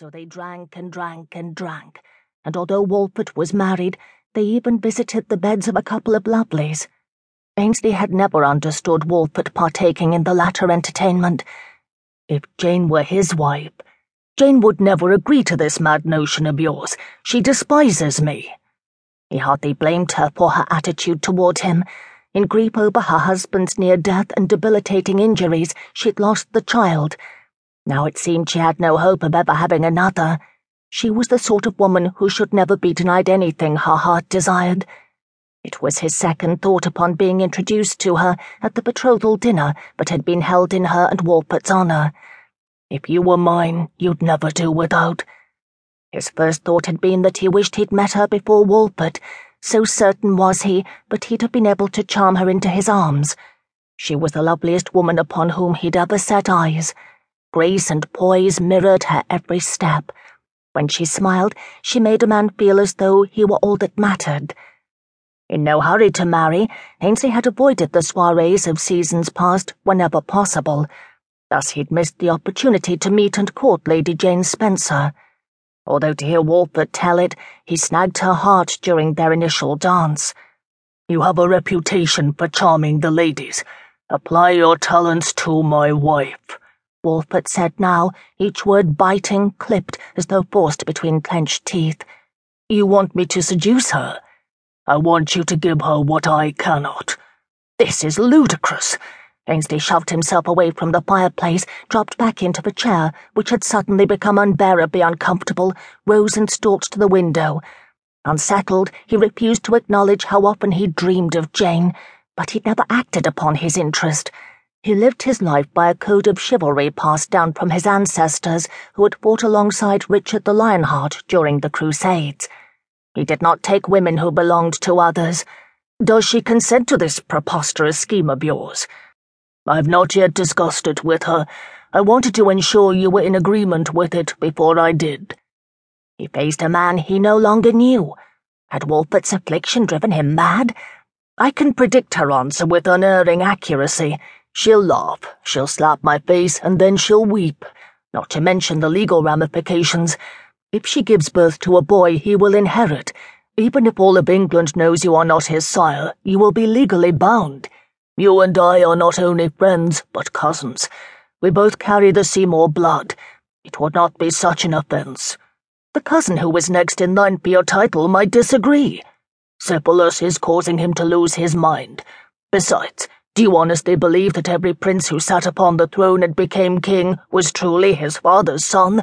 So they drank and drank and drank, and although Walfort was married, they even visited the beds of a couple of lovelies. Ainsley had never understood Walfort partaking in the latter entertainment. If Jayne were his wife, Jayne would never agree to this mad notion of yours. She despises me. He hardly blamed her for her attitude toward him. In grief over her husband's near death and debilitating injuries, she'd lost the child now it seemed she had no hope of ever having another. She was the sort of woman who should never be denied anything her heart desired. It was his second thought upon being introduced to her at the betrothal dinner but had been held in her and Walfort's honour. If you were mine, you'd never do without. His first thought had been that he wished he'd met her before Walfort, so certain was he, but he'd have been able to charm her into his arms. She was the loveliest woman upon whom he'd ever set eyes. Grace and poise mirrored her every step. When she smiled, she made a man feel as though he were all that mattered. In no hurry to marry, Ainsley had avoided the soirees of seasons past whenever possible. Thus he'd missed the opportunity to meet and court Lady Jayne Spencer. Although to hear Walfort tell it, he snagged her heart during their initial dance. You have a reputation for charming the ladies. Apply your talents to my wife. Walfort said now, each word biting, clipped, as though forced between clenched teeth. You want me to seduce her? I want you to give her what I cannot. This is ludicrous. Ainsley shoved himself away from the fireplace, dropped back into the chair, which had suddenly become unbearably uncomfortable, rose and stalked to the window. Unsettled, he refused to acknowledge how often he'd dreamed of Jayne, but he'd never acted upon his interest. He lived his life by a code of chivalry passed down from his ancestors who had fought alongside Richard the Lionheart during the Crusades. He did not take women who belonged to others. Does she consent to this preposterous scheme of yours? I've not yet discussed it with her. I wanted to ensure you were in agreement with it before I did. He faced a man he no longer knew. Had Walfort's affliction driven him mad? I can predict her answer with unerring accuracy. She'll laugh, she'll slap my face, and then she'll weep, not to mention the legal ramifications. If she gives birth to a boy, he will inherit. Even if all of England knows you are not his sire, you will be legally bound. You and I are not only friends, but cousins. We both carry the Seymour blood. It would not be such an offence. The cousin who was next in line for your title might disagree. Syphilis is causing him to lose his mind. Besides, do you honestly believe that every prince who sat upon the throne and became king was truly his father's son?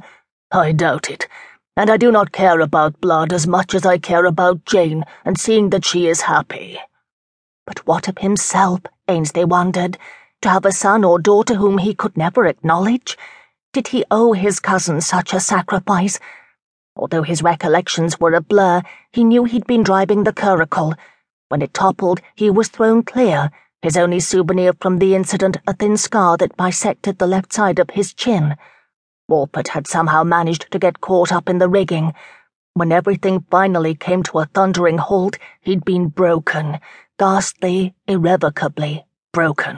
I doubt it, and I do not care about blood as much as I care about Jayne and seeing that she is happy. But what of himself, Ainsley wondered, to have a son or daughter whom he could never acknowledge? Did he owe his cousin such a sacrifice? Although his recollections were a blur, he knew he'd been driving the curricle. When it toppled, he was thrown clear his only souvenir from the incident a thin scar that bisected the left side of his chin. Walfort had somehow managed to get caught up in the rigging. When everything finally came to a thundering halt, he'd been broken, ghastly, irrevocably broken.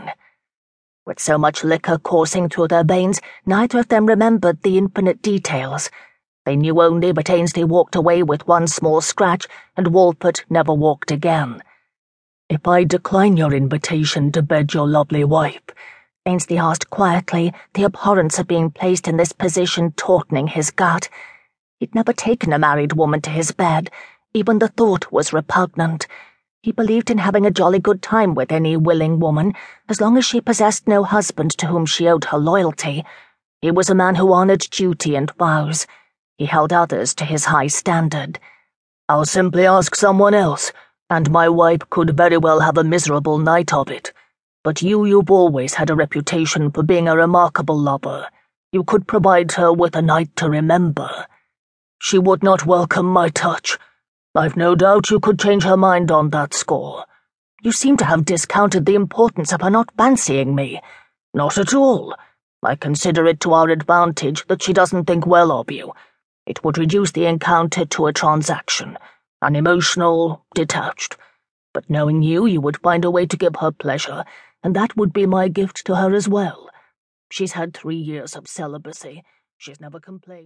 With so much liquor coursing through their veins, neither of them remembered the infinite details. They knew only that Ainsley walked away with one small scratch, and Walfort never walked again. If I decline your invitation to bed your lovely wife, Ainsley asked quietly, the abhorrence of being placed in this position tautening his gut. He'd never taken a married woman to his bed. Even the thought was repugnant. He believed in having a jolly good time with any willing woman, as long as she possessed no husband to whom she owed her loyalty. He was a man who honored duty and vows. He held others to his high standard. I'll simply ask someone else and my wife could very well have a miserable night of it. But you, you've always had a reputation for being a remarkable lover. You could provide her with a night to remember. She would not welcome my touch. I've no doubt you could change her mind on that score. You seem to have discounted the importance of her not fancying me. Not at all. I consider it to our advantage that she doesn't think well of you. It would reduce the encounter to a transaction unemotional, detached. But knowing you, you would find a way to give her pleasure, and that would be my gift to her as well. She's had three years of celibacy. She's never complained.